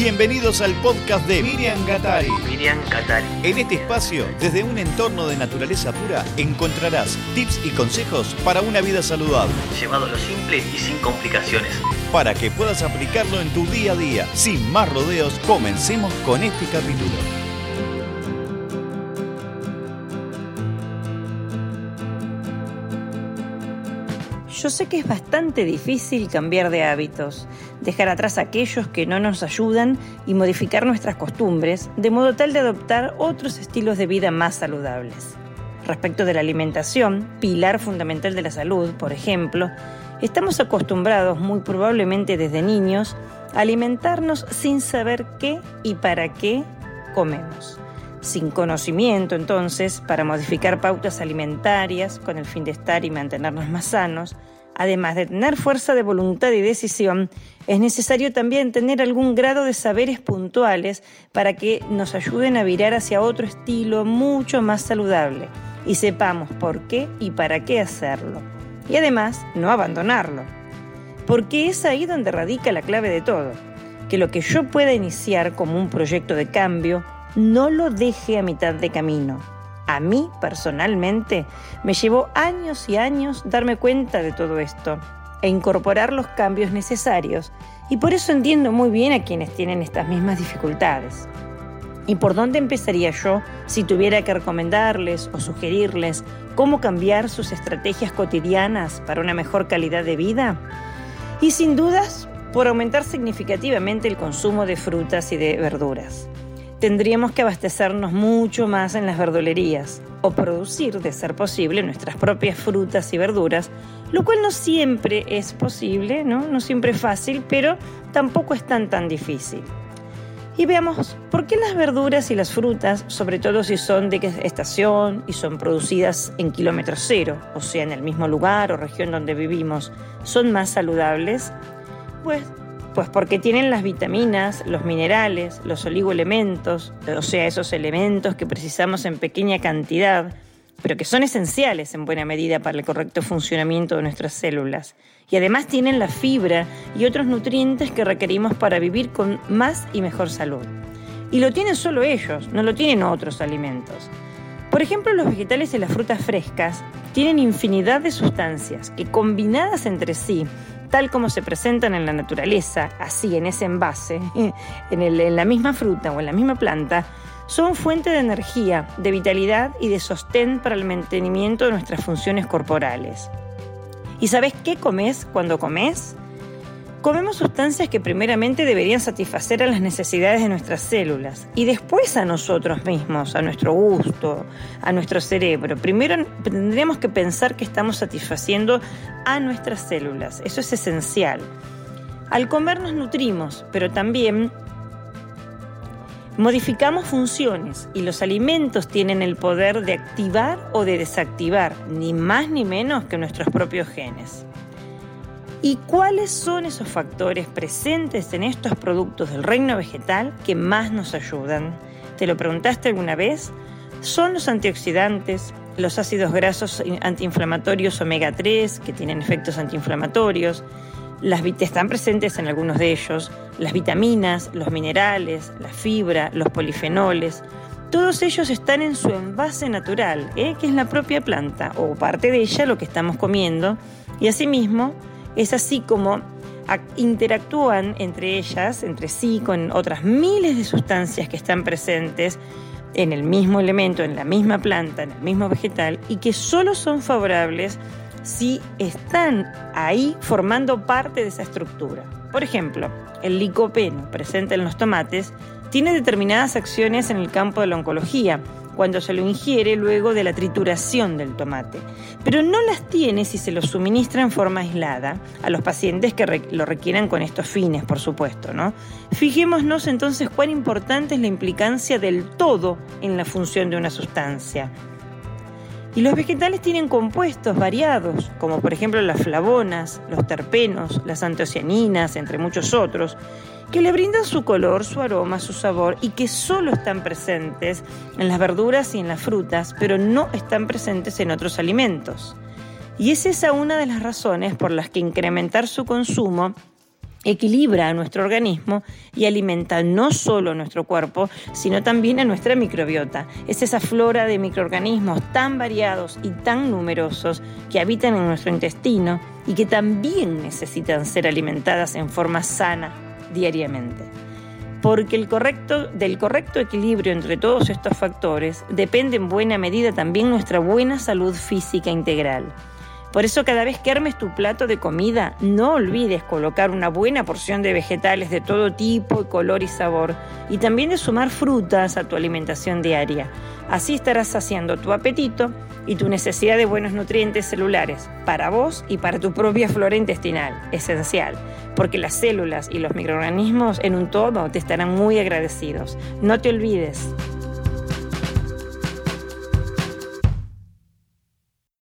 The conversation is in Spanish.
Bienvenidos al podcast de Miriam Gatari. Miriam Catari. En este espacio, desde un entorno de naturaleza pura, encontrarás tips y consejos para una vida saludable, Llevado a lo simple y sin complicaciones. para que puedas aplicarlo en tu día a día. Sin más rodeos, comencemos con este capítulo. Yo sé que es bastante difícil cambiar de hábitos, dejar atrás aquellos que no nos ayudan y modificar nuestras costumbres, de modo tal de adoptar otros estilos de vida más saludables. Respecto de la alimentación, pilar fundamental de la salud, por ejemplo, estamos acostumbrados muy probablemente desde niños a alimentarnos sin saber qué y para qué comemos. Sin conocimiento, entonces, para modificar pautas alimentarias con el fin de estar y mantenernos más sanos, además de tener fuerza de voluntad y decisión, es necesario también tener algún grado de saberes puntuales para que nos ayuden a virar hacia otro estilo mucho más saludable y sepamos por qué y para qué hacerlo. Y además, no abandonarlo. Porque es ahí donde radica la clave de todo. Que lo que yo pueda iniciar como un proyecto de cambio no lo deje a mitad de camino. A mí, personalmente, me llevó años y años darme cuenta de todo esto e incorporar los cambios necesarios, y por eso entiendo muy bien a quienes tienen estas mismas dificultades. ¿Y por dónde empezaría yo si tuviera que recomendarles o sugerirles cómo cambiar sus estrategias cotidianas para una mejor calidad de vida? Y sin dudas, por aumentar significativamente el consumo de frutas y de verduras tendríamos que abastecernos mucho más en las verdulerías o producir, de ser posible, nuestras propias frutas y verduras, lo cual no siempre es posible, ¿no? No siempre es fácil, pero tampoco es tan tan difícil. Y veamos, ¿por qué las verduras y las frutas, sobre todo si son de estación y son producidas en kilómetro cero, o sea, en el mismo lugar o región donde vivimos, son más saludables? Pues pues porque tienen las vitaminas, los minerales, los oligoelementos, o sea, esos elementos que precisamos en pequeña cantidad, pero que son esenciales en buena medida para el correcto funcionamiento de nuestras células. Y además tienen la fibra y otros nutrientes que requerimos para vivir con más y mejor salud. Y lo tienen solo ellos, no lo tienen otros alimentos. Por ejemplo, los vegetales y las frutas frescas tienen infinidad de sustancias que combinadas entre sí tal como se presentan en la naturaleza, así en ese envase, en, la misma fruta o en la misma planta, son fuente de energía, de vitalidad y de sostén para el mantenimiento de nuestras funciones corporales. ¿Y sabes qué comes cuando comes? Comemos sustancias que primeramente deberían satisfacer a las necesidades de nuestras células y después a nosotros mismos, a nuestro gusto, a nuestro cerebro. Primero tendríamos que pensar que estamos satisfaciendo a nuestras células. Eso es esencial. Al comer nos nutrimos, pero también modificamos funciones y los alimentos tienen el poder de activar o de desactivar, ni más ni menos que nuestros propios genes. ¿Y cuáles son esos factores presentes en estos productos del reino vegetal que más nos ayudan? ¿Te lo preguntaste alguna vez? Son los antioxidantes, los ácidos grasos antiinflamatorios omega 3 que tienen efectos antiinflamatorios, las están presentes en algunos de ellos, las vitaminas, los minerales, la fibra, los polifenoles. Todos ellos están en su envase natural, ¿eh? que es la propia planta o parte de ella lo que estamos comiendo. Y asimismo, es así como ac- interactúan entre ellas, entre sí, con otras miles de sustancias que están presentes en el mismo elemento, en la misma planta, en el mismo vegetal, y que solo son favorables si están ahí formando parte de esa estructura. Por ejemplo, el licopeno presente en los tomates tiene determinadas acciones en el campo de la oncología, cuando se lo ingiere luego de la trituración del tomate, pero no las tiene si se lo suministra en forma aislada a los pacientes que lo requieran con estos fines, por supuesto, ¿no? Fijémonos entonces cuán importante es la implicancia del todo en la función de una sustancia. Y los vegetales tienen compuestos variados, como por ejemplo las flavonas, los terpenos, las antocianinas, entre muchos otros, que le brindan su color, su aroma, su sabor y que solo están presentes en las verduras y en las frutas, pero no están presentes en otros alimentos. Y es esa una de las razones por las que incrementar su consumo equilibra a nuestro organismo y alimenta no solo a nuestro cuerpo, sino también a nuestra microbiota. Es esa flora de microorganismos tan variados y tan numerosos que habitan en nuestro intestino y que también necesitan ser alimentadas en forma sana diariamente. Porque el correcto, del correcto equilibrio entre todos estos factores depende en buena medida también nuestra buena salud física integral. Por eso cada vez que armes tu plato de comida, no olvides colocar una buena porción de vegetales de todo tipo, color y sabor, y también de sumar frutas a tu alimentación diaria. Así estarás saciando tu apetito y tu necesidad de buenos nutrientes celulares para vos y para tu propia flora intestinal, esencial, porque las células y los microorganismos en un todo te estarán muy agradecidos. No te olvides,